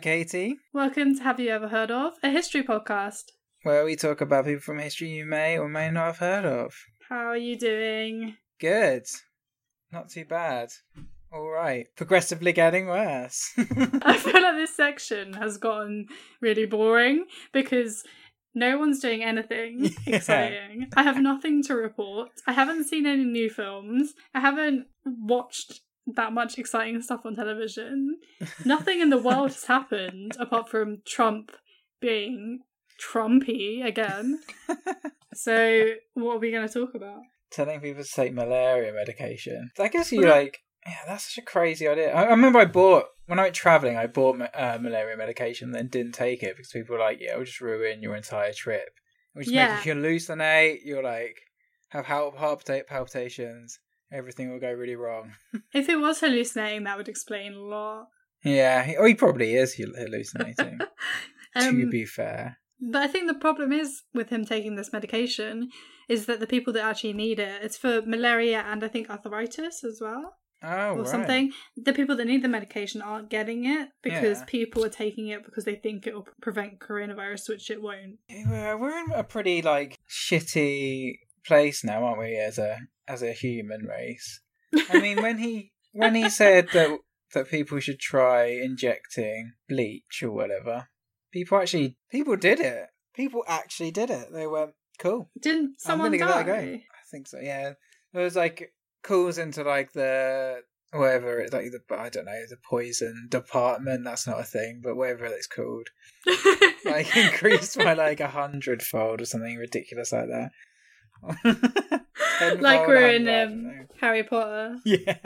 Katie, Welcome to Have You Ever Heard of? A history podcast. where we talk about people from history you may or may not have heard of. How are you doing? Good. Not too bad. All right. Progressively getting worse. I feel like this section has gotten really boring because no one's doing anything Yeah. exciting. I have nothing to report. I haven't seen any new films. I haven't watched that much exciting stuff on television. Nothing in the world has happened apart from Trump being Trumpy again. So, what are we going to talk about? Telling people to take malaria medication. I guess you like. Yeah, that's such a crazy idea. I, I remember I bought when I went traveling. I bought uh, malaria medication, then didn't take it because people were like, "Yeah, it'll just ruin your entire trip." Which Yeah. make you hallucinate. You're like have heart palpitations. Everything will go really wrong. If it was hallucinating, that would explain a lot. Yeah, he, oh, he probably is hal- hallucinating. to Um, be fair. But I think the problem is with him taking this medication is that the people that actually need it, it's for malaria and I think arthritis as well, Oh, or right. something. The people that need the medication aren't getting it because Yeah. people are taking it because they think it will prevent coronavirus, which it won't. We're in a pretty like shitty place now, aren't we? As a as a human race. I mean, when he when he said that that people should try injecting bleach or whatever, people actually people did it. People actually did it. They went cool. Didn't someone gonna that a go. die? I think so. Yeah, it was like calls into like the whatever it's like the I don't know the poison department. That's not a thing, but whatever it's called, like increased by like a hundredfold or something ridiculous like that. Like we're in hundred, I don't um. Harry Potter. yeah.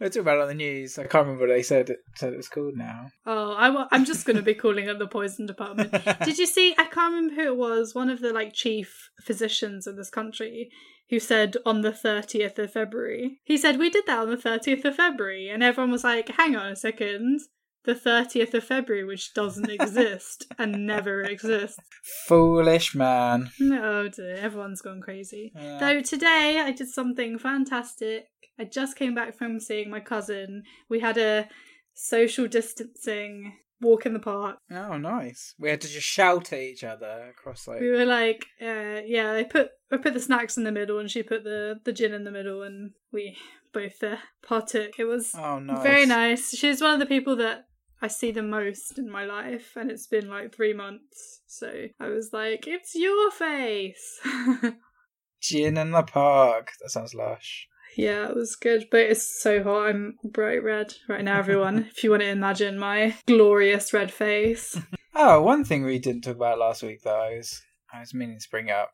We're talking about it on the news. I can't remember what they said. It said it was called now. Oh, I, I'm just going to be calling it the poison department. Did you see? I can't remember who it was. One of the like chief physicians in this country who said on the 30th of February. He said we did that on the 30th of February, and everyone was like, "Hang on a second, the 30th of February, which doesn't exist and never exists." Foolish man. No, dear, everyone's gone crazy. Yeah. Though today I did something fantastic. I just came back from seeing my cousin. We had a social distancing walk in the park. Oh, nice. We had to just shout at each other across like. We were like, uh, yeah, I put I put the snacks in the middle, and she put the the gin in the middle, and we both uh, partook. It was Oh, nice. very nice. She's one of the people that I see the most in my life, and it's been like three months. So I was like, it's your face. Gin in the park. That sounds lush. yeah, it was good, but it's so hot. I'm bright red right now, everyone. if you want to imagine my glorious red face. Oh, one thing we didn't talk about last week, though, I was, I was meaning to bring up,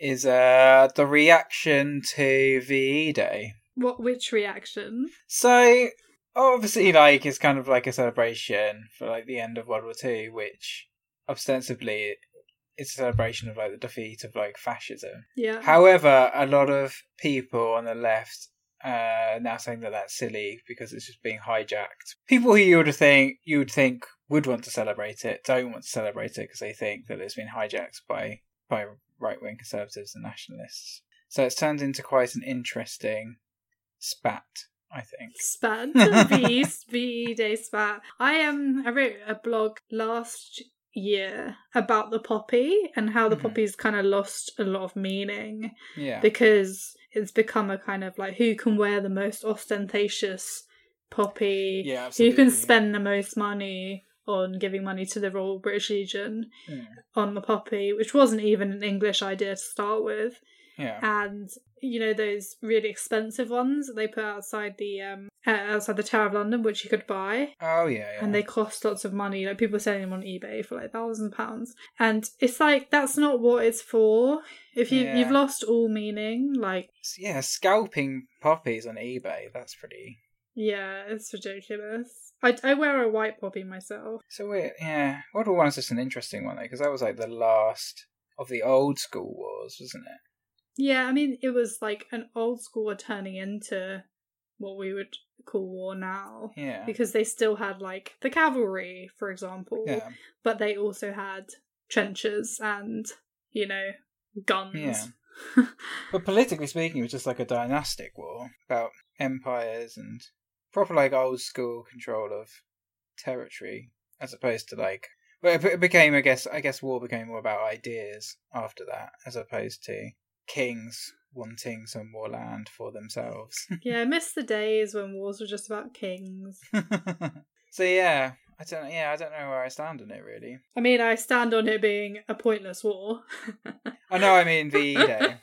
is uh, the reaction to VE Day. What? Which reaction? So, obviously, like, it's kind of like a celebration for, like, the end of World War Two, which ostensibly it's a celebration of, like, the defeat of, like, fascism. Yeah. However, a lot of people on the left uh, now saying that that's silly because it's just being hijacked. People who you would think you would think would want to celebrate it don't want to celebrate it because they think that it's been hijacked by by right wing conservatives and nationalists. So it's turned into quite an interesting spat, I think. Spat. V VE Day spat. I um I wrote a blog last year about the poppy and how the Mhm. poppy's kind of lost a lot of meaning Yeah. because it's become a kind of like who can wear the most ostentatious poppy, yeah, who can spend the most money on giving money to the Royal British Legion Yeah. on the poppy, which wasn't even an English idea to start with Yeah. and you know those really expensive ones that they put outside the um uh, outside the Tower of London, which you could buy, Oh yeah, yeah. and they cost lots of money. Like people are selling them on eBay for like thousand pounds, and it's like that's not what it's for. If you Yeah. you've lost all meaning, like yeah, scalping poppies on eBay, that's pretty yeah, it's ridiculous. I I wear a white poppy myself. So weird, yeah. World War One's just an interesting one though, because that was like the last of the old school wars, wasn't it? Yeah, I mean it was like an old school turning into what we would call war now. Yeah, because they still had like the cavalry, for example, yeah, but they also had trenches and you know guns. Yeah. but politically speaking, it was just like a dynastic war about empires and proper like old school control of territory as opposed to like. Well, it became, I guess, I guess war became more about ideas after that, as opposed to kings wanting some more land for themselves. yeah, I miss the days when wars were just about kings. so yeah, I don't. Yeah, I don't know where I stand on it really. I mean, I stand on it being a pointless war. I know. I mean, VE Day.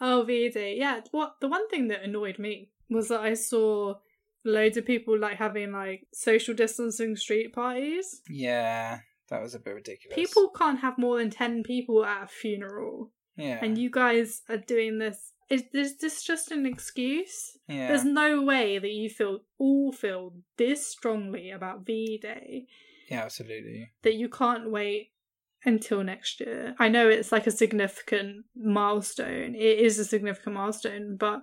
oh, VE Day. Yeah. What the one thing that annoyed me was that I saw loads of people like having like social distancing street parties. Yeah, that was a bit ridiculous. People can't have more than 10 people at a funeral. Yeah. And you guys are doing this. Is, is this just an excuse? yeah. There's no way that you feel all feel this strongly about V Day Yeah, absolutely. that you can't wait until next year. I know it's like a significant milestone. It is a significant milestone, but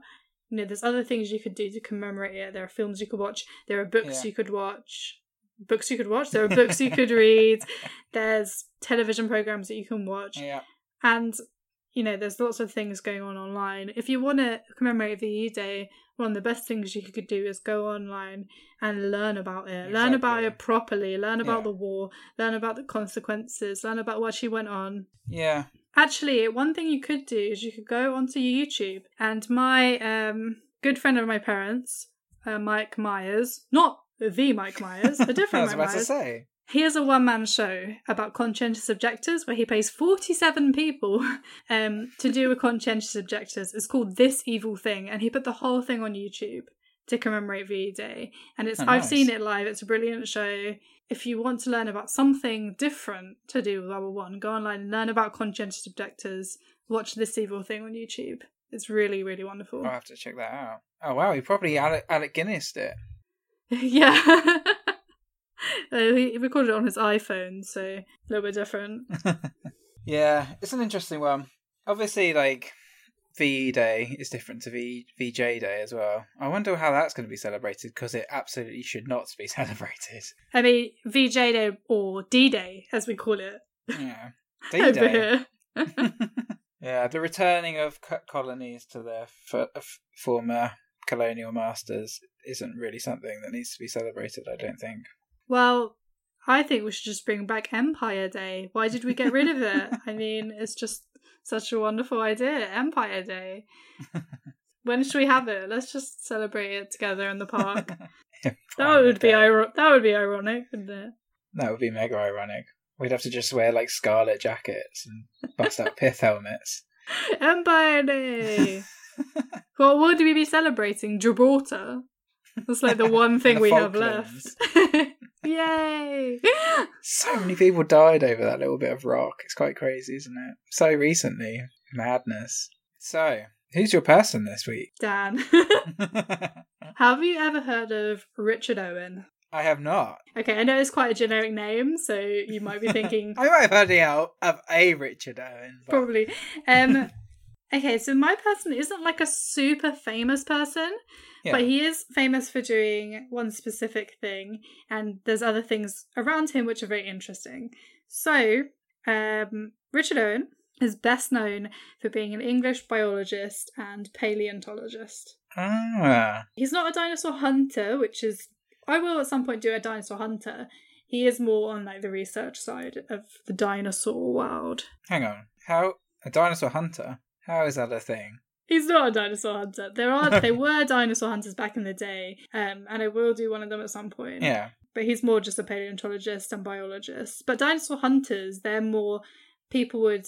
you know, there's other things you could do to commemorate it. There are films you could watch. There are books Yeah. you could watch. Books you could watch. There are books you could read. There's television programs that you can watch. Yeah. And, you know, there's lots of things going on online. If you want to commemorate VE Day, one of the best things you could do is go online and learn about it. Learn about it properly. Learn about Yeah. the war. Learn about the consequences. Learn about what she went on. Yeah. Actually, one thing you could do is you could go onto YouTube and my um, good friend of my parents, uh, Mike Myers, not the Mike Myers, a different was Mike about to Myers. say. He has a one man show about conscientious objectors where he pays 47 people um, to do a conscientious objectors. It's called This Evil Thing, and he put the whole thing on YouTube to commemorate VE Day. And it's Oh, I've seen it live, it's a brilliant show. If you want to learn about something different to do with War One, go online and learn about conscientious objectors. Watch This Evil Thing on YouTube. It's really, really wonderful. I'll have to check that out. Oh wow, he probably Alec, Alec Guinness it. yeah. Uh, he recorded it on his iPhone, so a little bit different. yeah, it's an interesting one. Obviously, like V Day is different to v, VJ Day as well. I wonder how that's going to be celebrated because it absolutely should not be celebrated. I mean, VJ Day or D Day, as we call it Yeah, D Day. yeah, the returning of co- colonies to their f- f- former colonial masters isn't really something that needs to be celebrated. I don't think. Well, I think we should just bring back Empire Day. Why did we get rid of it? I mean, it's just such a wonderful idea. Empire Day. When should we have it? Let's just celebrate it together in the park. That would be ir- that would be ironic, wouldn't it? That would be mega ironic. We'd have to just wear like scarlet jackets and bust out pith helmets. Empire Day. What would we be celebrating? Gibraltar. That's like the one thing the we have left. Yay! So many people died over that little bit of rock. It's quite crazy, isn't it? So recently. Madness. So, who's your person this week? Dan, have you ever heard of Richard Owen? I have not. Okay, I know it's quite a generic name, so you might be thinking I might have heard of, of a Richard Owen. But... probably. Um, okay, so my person isn't like a super famous person, Yeah. but he is famous for doing one specific thing, and there's other things around him which are very interesting. So, um, Richard Owen is best known for being an English biologist and paleontologist. Ah, He's not a dinosaur hunter, which is I will at some point do a dinosaur hunter. He is more on like the research side of the dinosaur world. hang on. How a dinosaur hunter? How is that a thing? He's not a dinosaur hunter. There are there were dinosaur hunters back in the day, um, and I will do one of them at some point. Yeah. But he's more just a paleontologist and biologist. But dinosaur hunters, they're more people would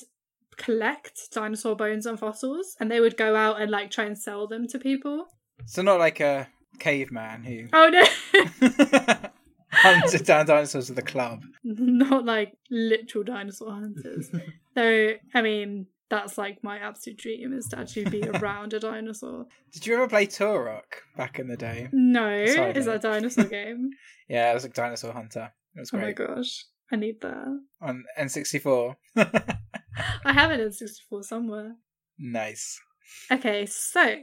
collect dinosaur bones and fossils, and they would go out and like try and sell them to people. So not like a caveman who Oh no. hunted down dinosaurs with a club. not like literal dinosaur hunters. Though, I mean, that's like my absolute dream is to actually be around a dinosaur. Did you ever play Turok back in the day? No, Sorry, is that a dinosaur game? Yeah, it was like Dinosaur Hunter. It was great. Oh my gosh, I need that. On N64. I have it N64 somewhere. nice. Okay, so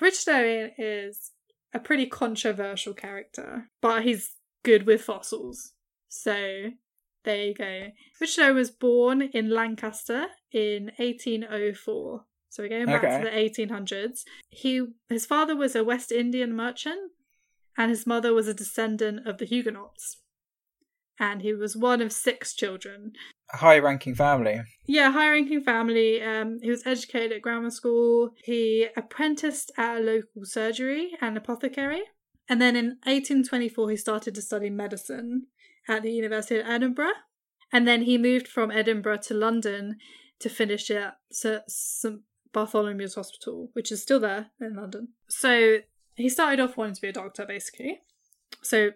Richard Owen is a pretty controversial character, but he's good with fossils. So there you go. Richard Owen was born in Lancaster in 1804. So we're going back Okay. to the 1800s. He his father was a West Indian merchant, and his mother was a descendant of the Huguenots. and he was one of six children. A high ranking family. Yeah, high ranking family. Um, he was educated at grammar school. He apprenticed at a local surgery and apothecary. And then in 1824, he started to study medicine at the University of Edinburgh. And then he moved from Edinburgh to London to finish it at St. Bartholomew's Hospital, which is still there in London. So he started off wanting to be a doctor, basically. So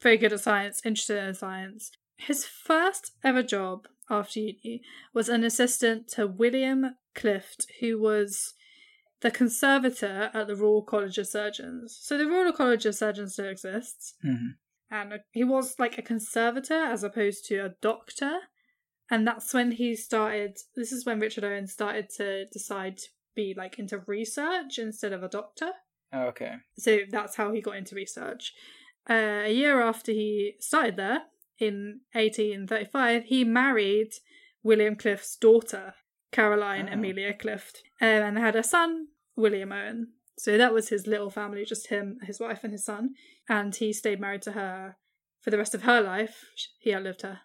very good at science, interested in science. His first ever job after uni was an assistant to William Clift, who was the conservator at the Royal College of Surgeons. So the Royal College of Surgeons still exists. Mm-hmm. And he was like a conservator as opposed to a doctor. And that's when he started. This is when Richard Owen started to decide to be like into research instead of a doctor. Oh, okay. So that's how he got into research. Uh, a year after he started there, in 1835, he married William Clift's daughter, Caroline Oh. Amelia Clift, um, and they had a son, William Owen. So that was his little family, just him, his wife, and his son. And he stayed married to her for the rest of her life. He outlived her.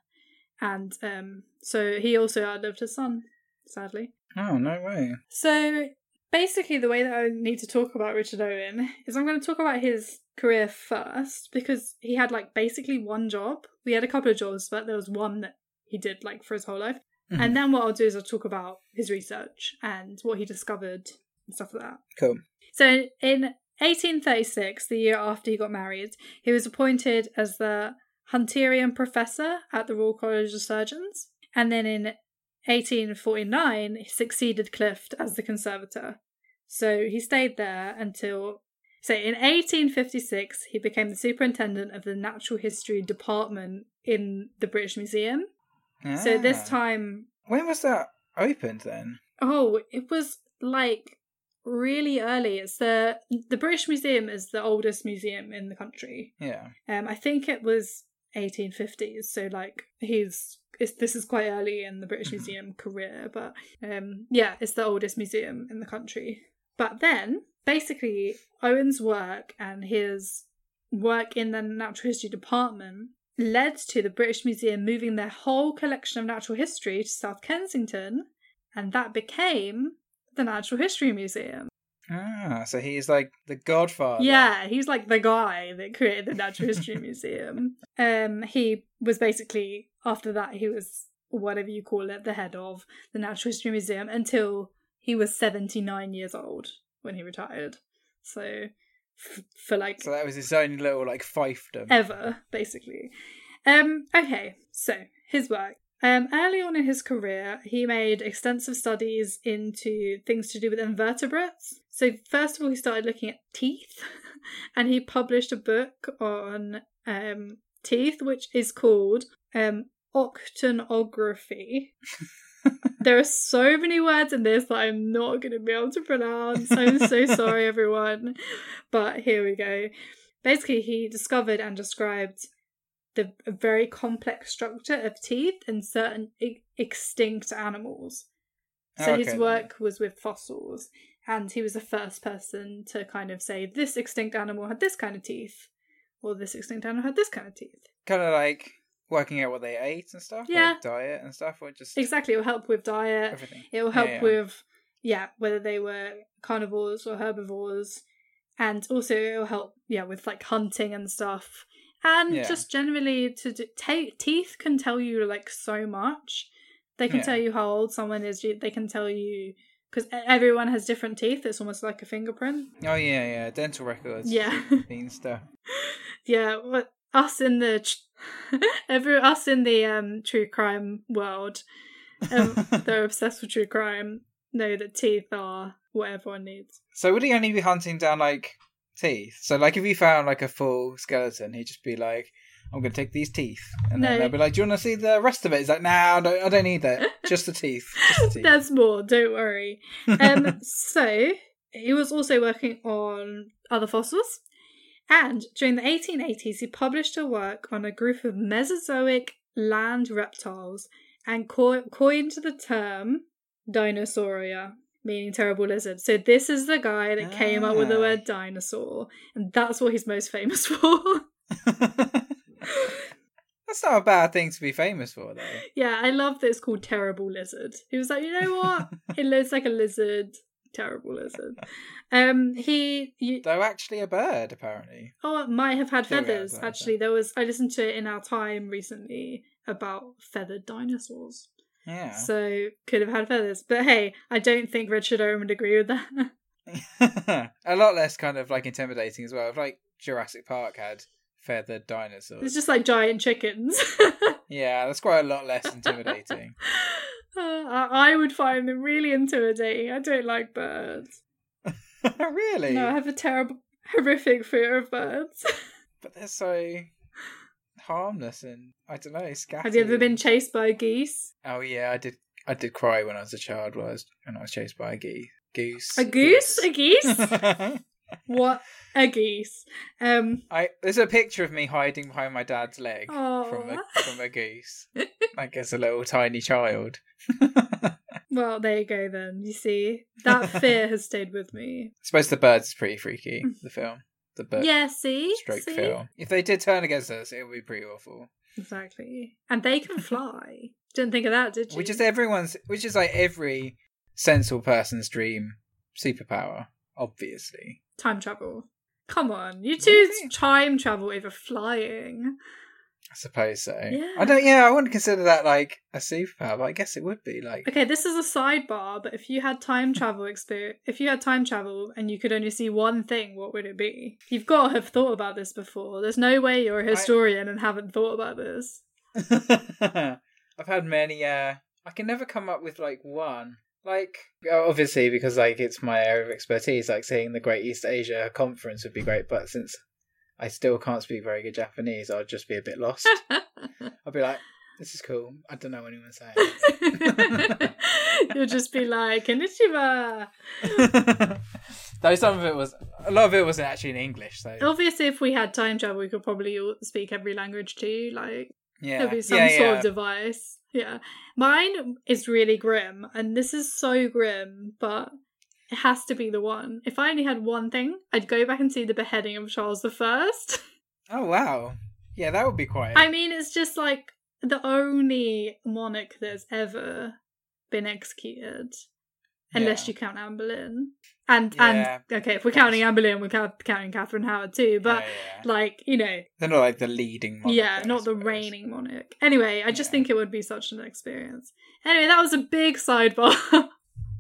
And um, so he also outlived his son, sadly. Oh, no way. So basically, the way that I need to talk about Richard Owen is I'm going to talk about his career first because he had like basically one job. We had a couple of jobs, but there was one that he did like for his whole life. Mhm. And then what I'll do is I'll talk about his research and what he discovered and stuff like that. Cool. So in 1836, the year after he got married, he was appointed as the Hunterian professor at the Royal College of Surgeons. And then in 1849, he succeeded Clift as the conservator. So he stayed there until. So in 1856, he became the superintendent of the Natural History Department in the British Museum. So this Ah. time When was that opened then? Oh, it was like really early. It's the the British Museum is the oldest museum in the country. Yeah. Um, I think it was 1850s. So like he's it's, this is quite early in the British Mhm. Museum career, but um, yeah, it's the oldest museum in the country. But then basically Owen's work and his work in the natural history department led to the British Museum moving their whole collection of natural history to South Kensington, and that became the Natural History Museum. Ah, so he's like the godfather. Yeah, he's like the guy that created the Natural History Museum. Um, he was basically after that he was whatever you call it, the head of the Natural History Museum until he was seventy nine years old when he retired. So f- for like So that was his own little like fiefdom. ever, basically. Um, okay, so his work. Um, early on in his career, he made extensive studies into things to do with invertebrates. So, first of all, he started looking at teeth, and he published a book on um, teeth, which is called um, Odontography. there are so many words in this that I'm not going to be able to pronounce. I'm so sorry, everyone. But here we go. Basically, he discovered and described the very complex structure of teeth in certain e- extinct animals. So Okay, his work was with fossils, and he was the first person to kind of say this extinct animal had this kind of teeth, or this extinct animal had this kind of teeth. Kind of like working out what they ate and stuff. Yeah. Like diet and stuff, or just Exactly, it will help with diet. everything. It will help Yeah, yeah. with yeah, whether they were carnivores or herbivores, and also it will help yeah with like hunting and stuff, and Yeah. just generally to do, ta teeth can tell you like so much. They can Yeah. tell you how old someone is. They can tell you because everyone has different teeth. It's almost like a fingerprint. Oh yeah, yeah. Dental records. Yeah. Mean stuff. yeah, what us in the every us in the um true crime world, um, they're obsessed with true crime. Know that teeth are what everyone needs. So would he only be hunting down like teeth? So like if he found like a full skeleton, he'd just be like, "I'm gonna take these teeth," and No. then they'll be like, "Do you want to see the rest of it?" He's like, "Nah, I don't, I don't need that. Just the teeth. Just the teeth." There's more. Don't worry. Um, so he was also working on other fossils, and during the 1880s, he published a work on a group of Mesozoic land reptiles and co- coined the term Dinosauria, meaning terrible lizard. So this is the guy that came up with the Ah. word dinosaur, and that's what he's most famous for. That's not a bad thing to be famous for, though. Yeah, I love that it's called Terrible Lizard. He was like, you know what? it looks like a lizard. Terrible lizard. Um, he, you, Though actually a bird, apparently. oh, it might have had feathers. Actually, there was. I listened to it in our time recently about feathered dinosaurs. Yeah. So could have had feathers. But hey, I don't think Richard Owen would agree with that. a lot less kind of like intimidating as well. If like Jurassic Park had feathered dinosaurs. it's just like giant chickens. Yeah, that's quite a lot less intimidating. Uh, I, would find them really intimidating. I don't like birds. really? No, I have a terrible, horrific fear of birds. But they're so harmless and I don't know, scattered. have you ever been chased by a geese? Oh yeah, I did. I did cry when I was a child. When I was when I was chased by a geese. Goose. A goose? A geese? what? A geese. Um. I there's a picture of me hiding behind my dad's leg from a from a goose, like as a little tiny child. Well, there you go. Then you see that fear has stayed with me. I suppose the birds is pretty freaky. The film, the bird yeah. See. stroke see? film. If they did turn against us, it would be pretty awful. Exactly. And they can fly. Didn't think of that, did you? Which is everyone's, which is like every sensible person's dream superpower. Obviously, time travel. Come on, you choose Really? time travel over flying. I suppose so. Yeah. I don't. Yeah, I wouldn't consider that like a superpower, but I guess it would be like. Okay, this is a sidebar, but if you had time travel experience, if you had time travel and you could only see one thing, what would it be? You've got to have thought about this before. There's no way you're a historian and haven't thought about this. I've had many. Uh, I can never come up with like one. Like obviously because like it's my area of expertise. Like seeing the Great East Asia Conference would be great, but since I still can't speak very good Japanese, I'd just be a bit lost. I'd be like, "This is cool. I don't know what anyone's saying." You'll just be like, Konnichiwa. Though some of it was, a lot of it wasn't actually in English. So Obviously, if we had time travel, we could probably speak every language too. Like, yeah, There'll be some yeah, sort yeah. of device. Yeah. Mine is really grim, and this is so grim, but it has to be the one. If I only had one thing, I'd go back and see the beheading of Charles the First. Oh wow, yeah, that would be quite. I mean, it's just like the only monarch that's ever been executed, unless Yeah. you count Anne Boleyn. And Yeah. and okay, if we're counting Anne Boleyn, we're count- counting Catherine Howard too. But yeah, yeah. like you know, they're not like the leading. monarch, yeah, not the reigning monarch. Anyway, I just think it would be such an experience. Anyway, that was a big sidebar.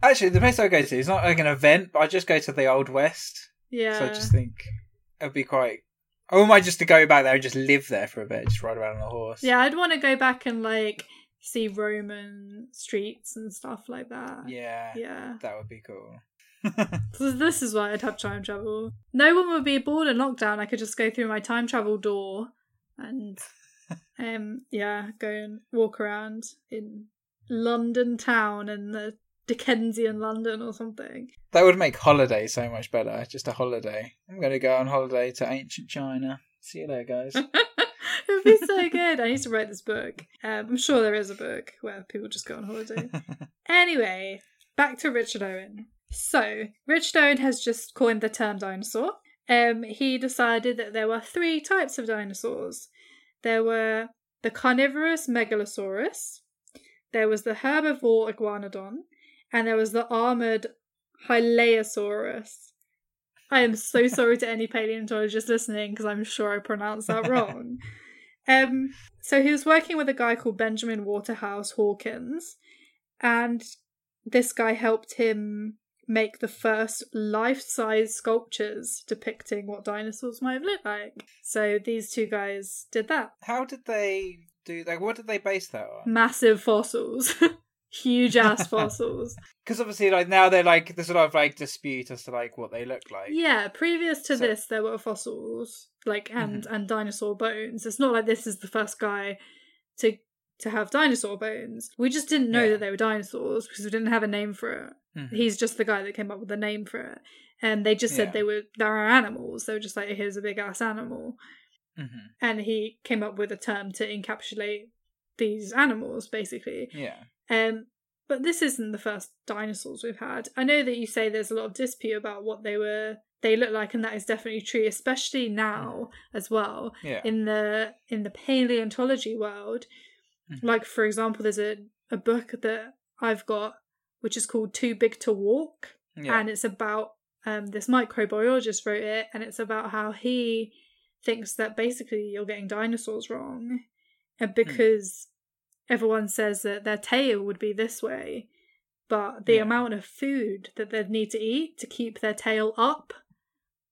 Actually, the place I go to is not like an event, but I just go to the Old West. yeah. So I just think it would be quite. I might just to go back there and just live there for a bit, just ride around on a horse. yeah, I'd want to go back and like see Roman streets and stuff like that. Yeah, Yeah. that would be cool. This is why I'd have time travel. No one would be bored in lockdown. I could just go through my time travel door and um yeah, go and walk around in London town and the Dickensian London or something. that would make holiday so much better. Just a holiday. I'm going to go on holiday to ancient China. See you there, guys. it would be so good. I need to write this book. Um, I'm sure there is a book where people just go on holiday. Anyway, back to Richard Owen. So, Owen has just coined the term dinosaur. Um, he decided that there were three types of dinosaurs. There were the carnivorous megalosaurus, there was the herbivore iguanodon, and there was the armored hylaeosaurus. I am so sorry to any paleontologists listening because I'm sure I pronounced that wrong. Um, so he was working with a guy called Benjamin Waterhouse Hawkins, and this guy helped him make the first life-size sculptures depicting what dinosaurs might have looked like. So these two guys did that. How did they do? Like, what did they base that on? Massive fossils. Huge ass fossils. Because obviously, like now they're like there's a lot of like dispute as to like what they look like. Yeah, previous to So- this there were fossils, like and mm-hmm. and dinosaur bones. It's not like this is the first guy to to have dinosaur bones. We just didn't know Yeah. that they were dinosaurs because we didn't have a name for it. Mhm. He's just the guy that came up with the name for it. And they just said Yeah. they were there are animals. They were just like here's a big ass animal. Mhm. And he came up with a term to encapsulate these animals basically. Yeah. Um, but this isn't the first dinosaurs we've had. I know that you say there's a lot of dispute about what they were they look like and that is definitely true especially now as well Yeah. in the in the paleontology world Mhm. like for example there's a, a book that i've got which is called too big to walk yeah. and it's about um, this microbiologist wrote it and it's about how he thinks that basically you're getting dinosaurs wrong and because everyone says that their tail would be this way but the Yeah. amount of food that they'd need to eat to keep their tail up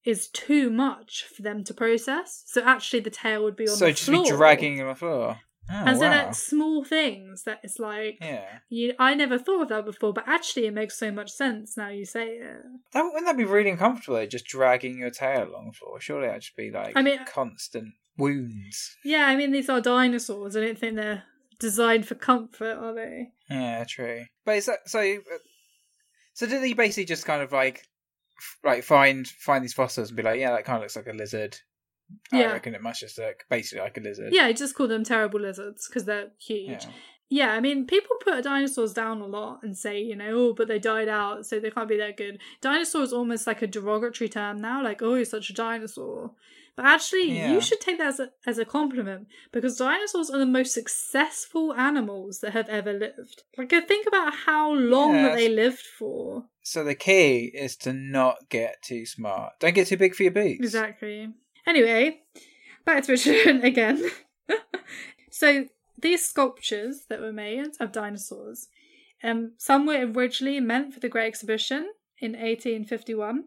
is too much for them to process so actually the tail would be on so the just floor be dragging on the floor. Oh, and so wow. that's small things that it's like Yeah. you I never thought of that before, but actually it makes so much sense now you say it. That, wouldn't that be really uncomfortable? Just dragging your tail along the floor. Surely that'd just be like I mean- constant wounds. Yeah, I mean these are dinosaurs. I don't think they're designed for comfort, are they? Yeah, true. But is that so? uh, So did he basically just kind of like, like find find these fossils and be like, yeah, that kind of looks like a lizard. I reckon it must just look basically like a lizard. Yeah, I just call them terrible lizards because they're huge. Yeah. Yeah. I mean people put dinosaurs down a lot and say, you know, oh, but they died out, so they can't be that good. Dinosaur is almost like a derogatory term now, like, oh, you're such a dinosaur. But actually, Yeah. you should take that as a, as a compliment because dinosaurs are the most successful animals that have ever lived. Like, uh, think about how long Yeah, that they lived for. So the key is to not get too smart. Don't get too big for your boots. Exactly. Anyway, back to Richard again. so these sculptures that were made of dinosaurs, um, some were originally meant for the Great Exhibition in 1851,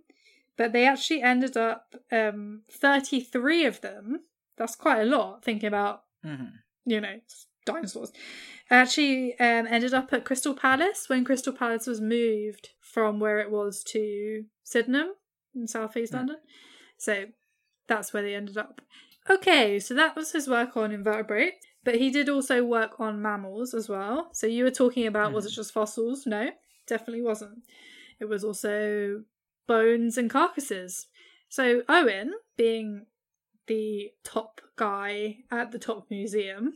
but they actually ended up um, 33 of them. That's quite a lot, thinking about Mhm. you know dinosaurs. Actually, um, ended up at Crystal Palace when Crystal Palace was moved from where it was to Sydenham in southeast Hmm. London. So that's where they ended up. Okay, so that was his work on invertebrates, but he did also work on mammals as well. So you were talking about was it mm. just fossils? No, definitely wasn't. It was also bones and carcasses. So Owen, being the top guy at the top museum,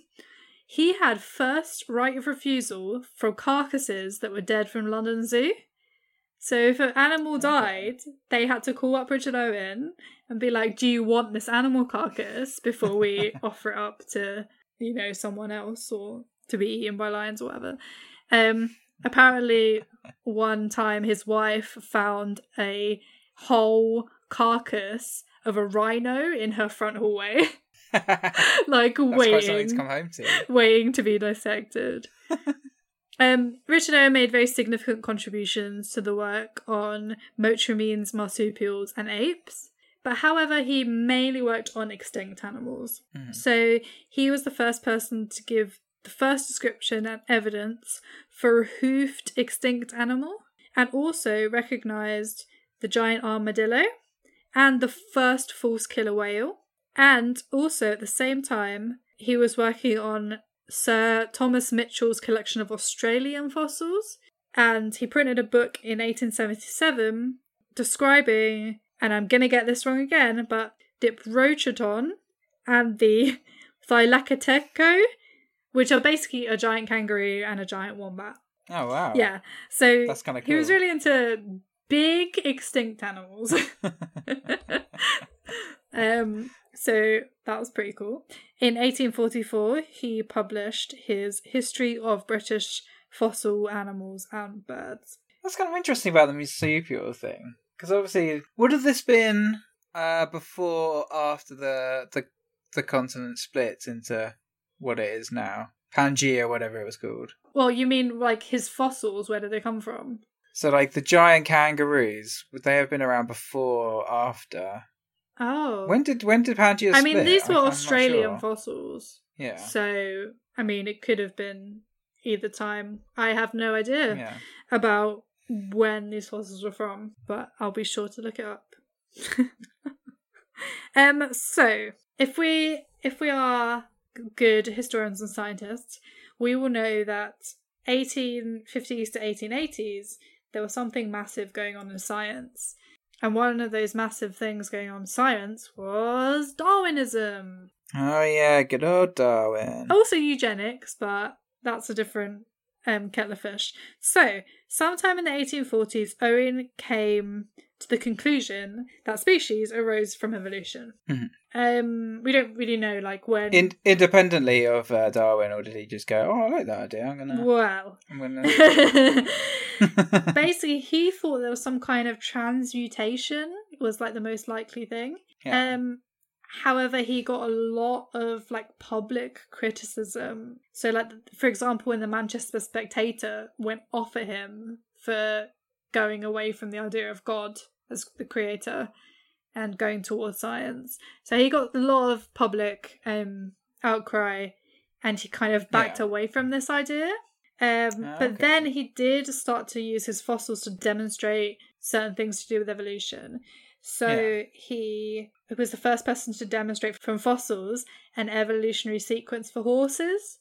he had first right of refusal from carcasses that were dead from London Zoo. So if an animal died, they had to call up Richard Owen and be like, "Do you want this animal carcass?" before we offer it up to you know someone else or to be eaten by lions or whatever. Um, apparently, one time his wife found a whole carcass of a rhino in her front hallway, like That's quite something waiting to come home to. waiting to be dissected. Um, Richard Owen made very significant contributions to the work on monotremes, marsupials, and apes. But however, he mainly worked on extinct animals. Mhm. So he was the first person to give the first description and evidence for a hoofed extinct animal, and also recognized the giant armadillo and the first false killer whale. And also at the same time, he was working on Sir Thomas Mitchell's collection of Australian fossils. And he printed a book in 1877 describing, and I'm going to get this wrong again, but Diprotodon and the Thylacoleo, which are basically a giant kangaroo and a giant wombat. Oh wow. Yeah. So That's kinda cool. he was really into big extinct animals. um so that was pretty cool. In 1844, he published his History of British Fossil Animals and Birds. That's kind of interesting about the marsupial thing, because obviously, would have this been uh, before, or after the the the continent split into what it is now, Pangea, whatever it was called. Well, you mean like his fossils? Where did they come from? So, like the giant kangaroos, would they have been around before, or after? Oh, When did when did Pangea? I mean, these were I'm not Australian sure. fossils. Yeah. So, I mean, it could have been either time. I have no idea Yeah. about when these fossils were from, but I'll be sure to look it up. um, so if we if we are good historians and scientists, we will know that 1850s to 1880s there was something massive going on in science. And one of those massive things going on in science was Darwinism. Oh yeah, good old Darwin. Also eugenics, but that's a different um, Kettlerfish. So, sometime in the 1840s, Owen came to the conclusion that species arose from evolution. Mhm. Um, we don't really know, like when. In- independently of uh, Darwin, or did he just go, "Oh, I like that idea. I'm gonna, well, I'm gonna." basically, he thought there was some kind of transmutation was like the most likely thing. yeah. Um, however, he got a lot of like public criticism. So, like for example, when the Manchester Spectator went off at him for going away from the idea of God as the creator and going towards science, so he got a lot of public um outcry, and he kind of backed Yeah. away from this idea. Um, Ah, but okay. then he did start to use his fossils to demonstrate certain things to do with evolution. So Yeah. he was the first person to demonstrate from fossils an evolutionary sequence for horses.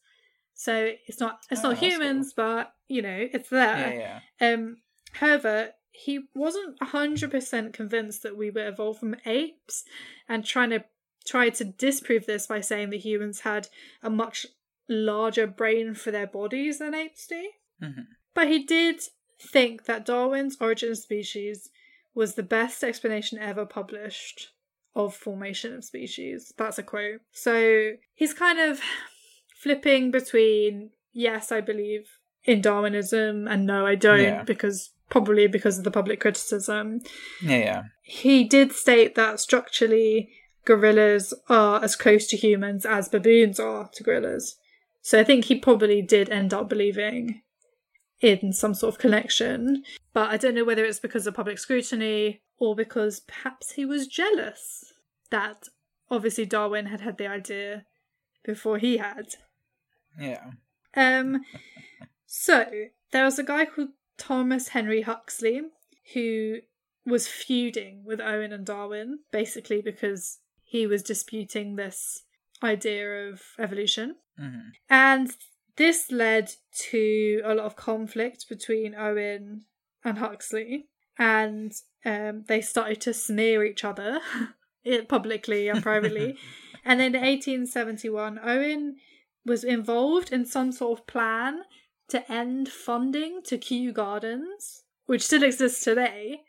So it's not it's Oh, not humans, but you know it's there. yeah. Um, however, he wasn't hundred percent convinced that we were evolved from apes, and trying to try to disprove this by saying that humans had a much larger brain for their bodies than apes do. Mhm. But he did think that Darwin's Origin of Species was the best explanation ever published of formation of species. That's a quote. So he's kind of flipping between yes, I believe in Darwinism and no, I don't Yeah. because probably because of the public criticism. Yeah, yeah. He did state that structurally gorillas are as close to humans as baboons are to gorillas. So I think he probably did end up believing in some sort of connection. But I don't know whether it's because of public scrutiny or because perhaps he was jealous that obviously Darwin had had the idea before he had. Yeah. Um, so there was a guy called Thomas Henry Huxley who was feuding with Owen and Darwin, basically because he was disputing this idea of evolution. hmm And this led to a lot of conflict between Owen and Huxley, and um, they started to smear each other publicly and privately. and then in 1871, Owen was involved in some sort of plan to end funding to Kew Gardens, which still exists today,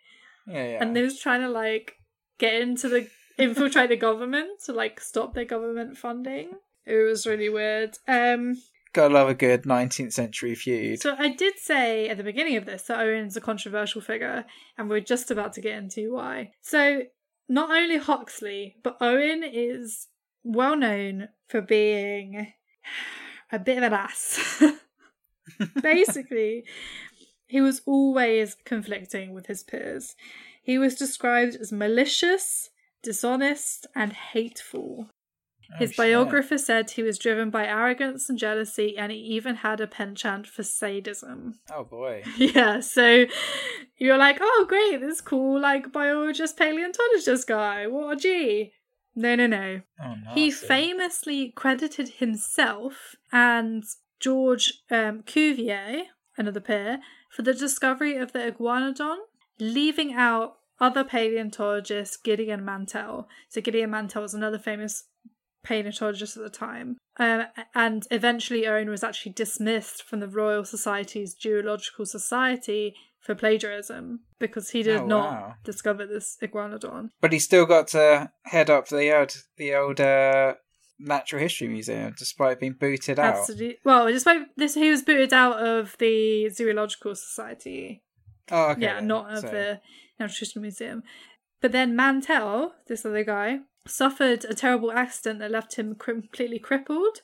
Yeah, yeah. and they was trying to like get into the infiltrate the government to like stop their government funding. It was really weird. Um, Gotta love a good 19th century feud. so I did say at the beginning of this that Owen's a controversial figure, and we're just about to get into why. So not only Huxley, but Owen is well known for being a bit of an ass. Basically, he was always conflicting with his peers. He was described as malicious, dishonest, and hateful. Oh, His shit. biographer said he was driven by arrogance and jealousy, and he even had a penchant for sadism. Oh boy. Yeah, so you're like, oh, great, this cool, like, biologist, paleontologist guy. What a G. No, no, no. Oh, He famously credited himself and George um, Cuvier, another peer, for the discovery of the iguanodon, leaving out other paleontologists, Gideon Mantell. So Gideon Mantell was another famous paleontologist at the time. Um, and eventually Owen was actually dismissed from the Royal Society's Geological Society for plagiarism because he did Oh, not wow. discover this iguanodon. But he still got to head up the old, the old uh, Natural History Museum, despite being booted out. Absolutely. Well, despite this, he was booted out of the Zoological Society. Oh, okay. yeah, not of So- the Natural History Museum. But then Mantell, this other guy, suffered a terrible accident that left him completely crippled.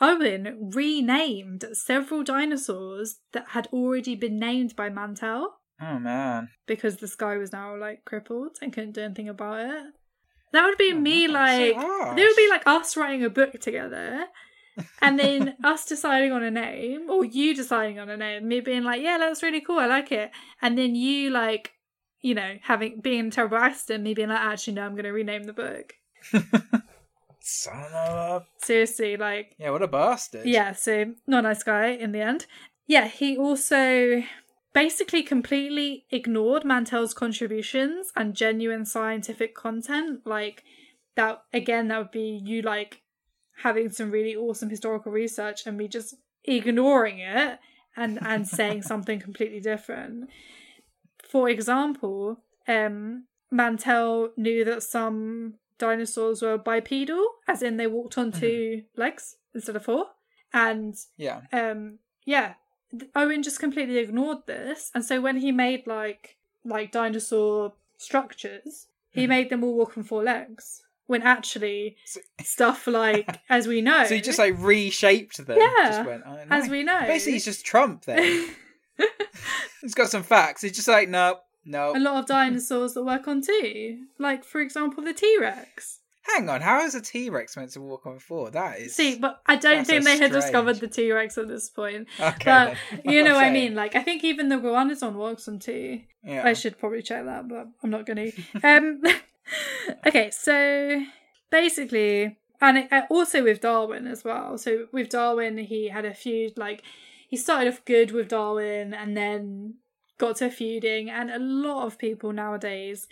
Owen renamed several dinosaurs that had already been named by Mantell Oh man. because this guy was now like crippled and couldn't do anything about it. That would be Oh, me that's so like harsh. would be like us writing a book together and then us deciding on a name or you deciding on a name, me being like, Yeah, that's really cool, I like it. And then you like, you know, having being in a terrible accident, me being like, actually no, I'm gonna rename the book. Son of a... Seriously, like Yeah, what a bastard. yeah, so not a nice guy in the end. Yeah, he also basically completely ignored Mantell's contributions and genuine scientific content. Like that again, that would be you like having some really awesome historical research and me just ignoring it and and saying something completely different. For example, um, Mantell knew that some dinosaurs were bipedal, as in they walked on two legs instead of four, and Yeah. um yeah owen just completely ignored this and so when he made like like dinosaur structures he Mhm. made them all walk on four legs when actually So- stuff like as we know So he just like reshaped them. Yeah, Just went, oh, as we know Basically, he's just Trump then. he's got some facts. He's just like, no, no. a lot of dinosaurs that work on two like for example the t-rex Hang on, how is a T Rex meant to walk on four? That is. see but i don't think so they had strange. discovered the t-rex at this point okay. but you know what i mean like i think even the iguanodon walks on two Yeah. I should probably check that, but I'm not going to. Um, okay, so basically, and it, uh, also with Darwin as well. So with Darwin, he had a feud. Like he started off good with Darwin, and then got to feuding. And a lot of people nowadays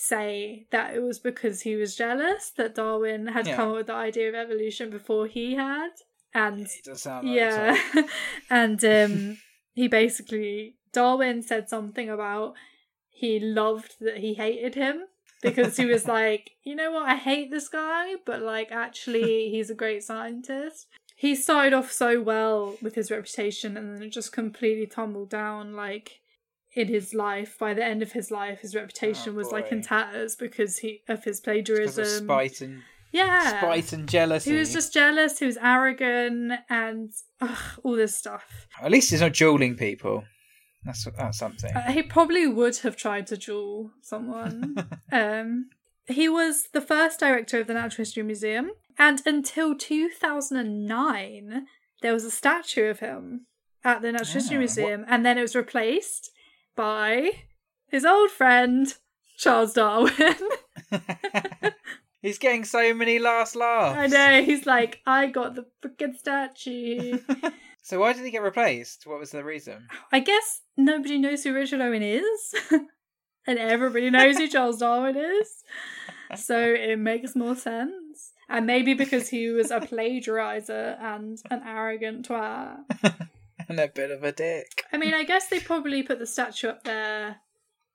say that it was because he was jealous that Darwin had Yeah. come up with the idea of evolution before he had, and sound like yeah. and um he basically darwin said something about he loved that he hated him because he was like you know what? I hate this guy but like actually he's a great scientist. He started off so well with his reputation and then it just completely tumbled down like in his life by the end of his life his reputation Oh, was like in tatters because he of his plagiarism of spite and yeah spite and jealousy. he was just jealous he was arrogant and ugh, all this stuff At least he's not dueling people. That's that's something. Uh, he probably would have tried to duel someone. um, he was the first director of the Natural History Museum, and until 2009, there was a statue of him at the Natural History Ah, Museum, and then it was replaced by his old friend Charles Darwin. he's getting so many last laughs. I know he's like, I got the freaking statue. So why did he get replaced? What was the reason? I guess nobody knows who Richard Owen is, and everybody knows who Charles Darwin is. So it makes more sense. And maybe because he was a plagiarizer and an arrogant twat. and a bit of a dick. I mean, I guess they probably put the statue up there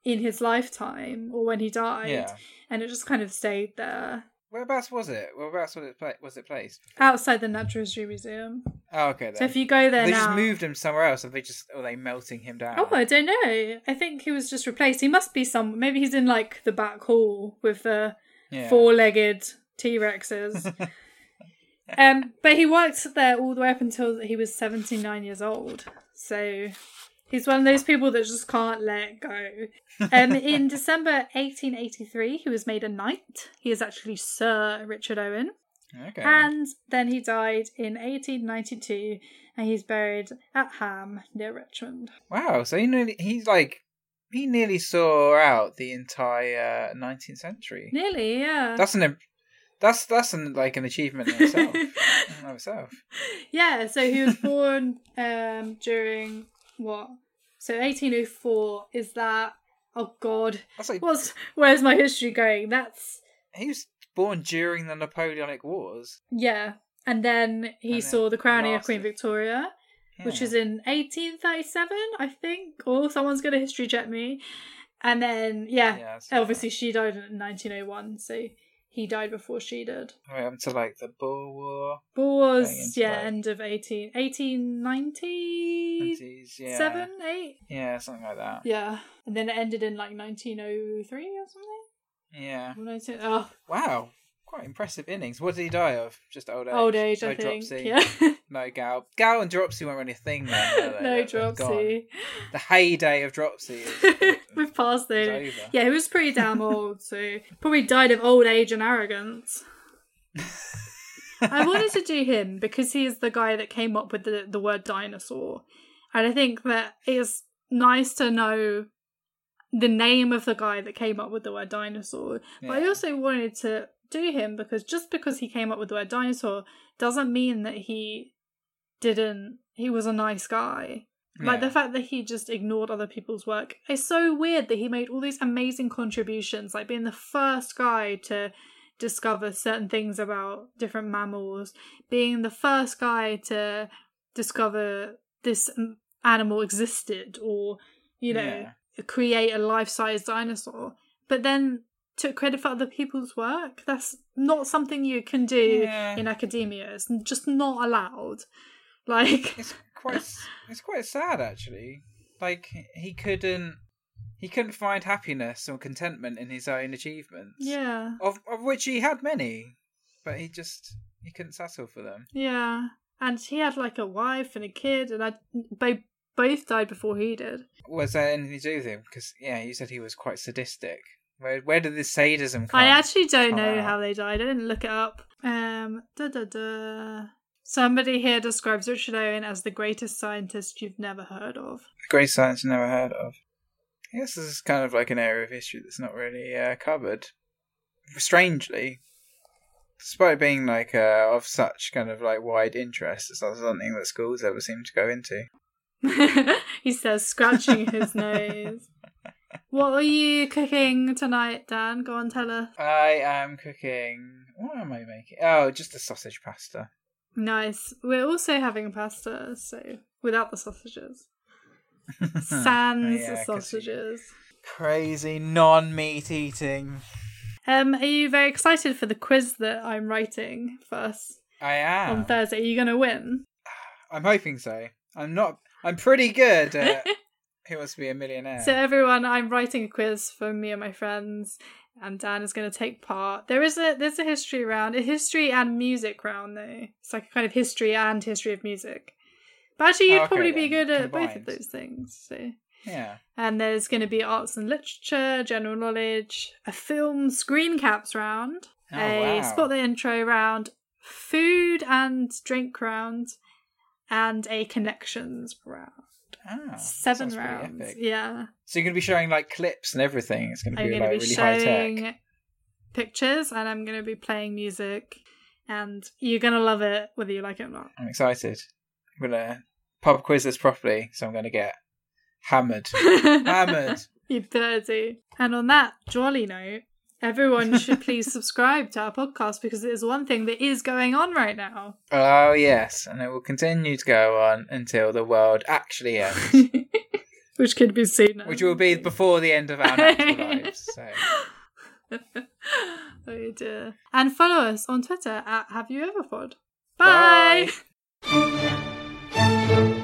in his lifetime or when he died, Yeah. and it just kind of stayed there Whereabouts was it? Whereabouts was it? Pla- was it placed? outside the Natural History Museum. Oh, okay then. So if you go there they now, just moved him somewhere else. Are they just? Are they melting him down? Oh, I don't know. I think he was just replaced. He must be some. Maybe he's in like the back hall with the yeah. four-legged T Rexes. um, but he worked there all the way up until he was seventy-nine years old. So he's one of those people that just can't let go. Um, in December 1883, he was made a knight. He is actually Sir Richard Owen. Okay. And then he died in 1892, and he's buried at Ham near Richmond. Wow. So he nearly, he's like he nearly saw out the entire nineteenth century. Nearly, yeah. That's an. That's that's an, like an achievement in itself. in itself. yeah, so he was born um during what? So 1804 is that oh god. That's like What's where's my history going? That's he was born during the Napoleonic Wars. yeah. And then he And saw the crowning of. Queen Victoria, which Yeah. is in 1837, I think. Or someone's going to history check me. And then yeah, Yeah, obviously she died in 1901, so he died before she did. Right up to like the Boer War. Boer into, yeah, like- end of 18 1890 90s, yeah. seven, eight. Yeah, something like that. Yeah, and then it ended in like 1903 or something. Yeah. Or 19 Oh, Wow. Quite impressive innings. What did he die of? Just old age. old age, no I think. dropsy. Yeah, No gout. Gout and dropsy weren't really a thing then. they? no gone. dropsy. The heyday of dropsy is, We've passed is it. Yeah, he was pretty damn old, so probably died of old age and arrogance. I wanted to do him because he is the guy that came up with the, the word dinosaur. And I think that it's nice to know the name of the guy that came up with the word dinosaur. But I also wanted to do him because just because he came up with the word dinosaur doesn't mean that he didn't, he was a nice guy. Like the fact that he just ignored other people's work. is so weird that he made all these amazing contributions, like being the first guy to discover certain things about different mammals, being the first guy to discover this animal existed or, you know, Yeah. create a life size dinosaur. But then took credit for other people's work. That's not something you can do Yeah. in academia. It's just not allowed. Like, It's quite it's quite sad actually. Like he couldn't he couldn't find happiness or contentment in his own achievements. yeah, Of of which he had many, but he just he couldn't settle for them. yeah. And he had like a wife and a kid, and I they both died before he did. Was there anything to do with him? Because yeah, you said he was quite sadistic. Where where did this sadism come? I actually don't know out? how they died. I didn't look it up. Um, da da da. Somebody here describes Richard Owen as the greatest scientist you've never heard of. Great science never heard of. I guess this is kind of like an area of history that's not really uh, covered. Strangely, despite being like uh, of such kind of like wide interest, it's not something that schools ever seem to go into. he says, scratching his nose. What are you cooking tonight, Dan? Go on, tell us. I am cooking. What am I making? Oh, just a sausage pasta. Nice. We're also having pasta, so without the sausages. Sans yeah, sausages. Crazy non-meat eating. Um, are you very excited for the quiz that I'm writing for us I am. on Thursday? Are you going to win? I'm hoping so. I'm not. I'm pretty good at Who Wants to Be a Millionaire. So everyone, I'm writing a quiz for me and my friends, and Dan is going to take part. There is a there's a history round, a history and music round though. It's like a kind of history and history of music. But actually, you'd Oh, okay probably be good at both of those things. So. yeah. And there's going to be arts and literature, general knowledge, a film screen caps round, Oh, a wow. spot the intro round, food and drink round, and a connections round. Ah, Seven rounds. Yeah. So you're going to be showing like clips and everything. It's going to be going to like be really high showing tech. pictures and I'm going to be playing music. And you're going to love it whether you like it or not. I'm excited. I'm going to pub quiz this properly, so I'm going to get hammered. Hammered. you dirty. And on that jolly note, everyone should please subscribe to our podcast because it is one thing that is going on right now. Oh yes, and it will continue to go on until the world actually ends, Which could be sooner. which will be before the end of our natural lives. So oh dear. And follow us on Twitter at Have You Ever Pod. Bye. Bye.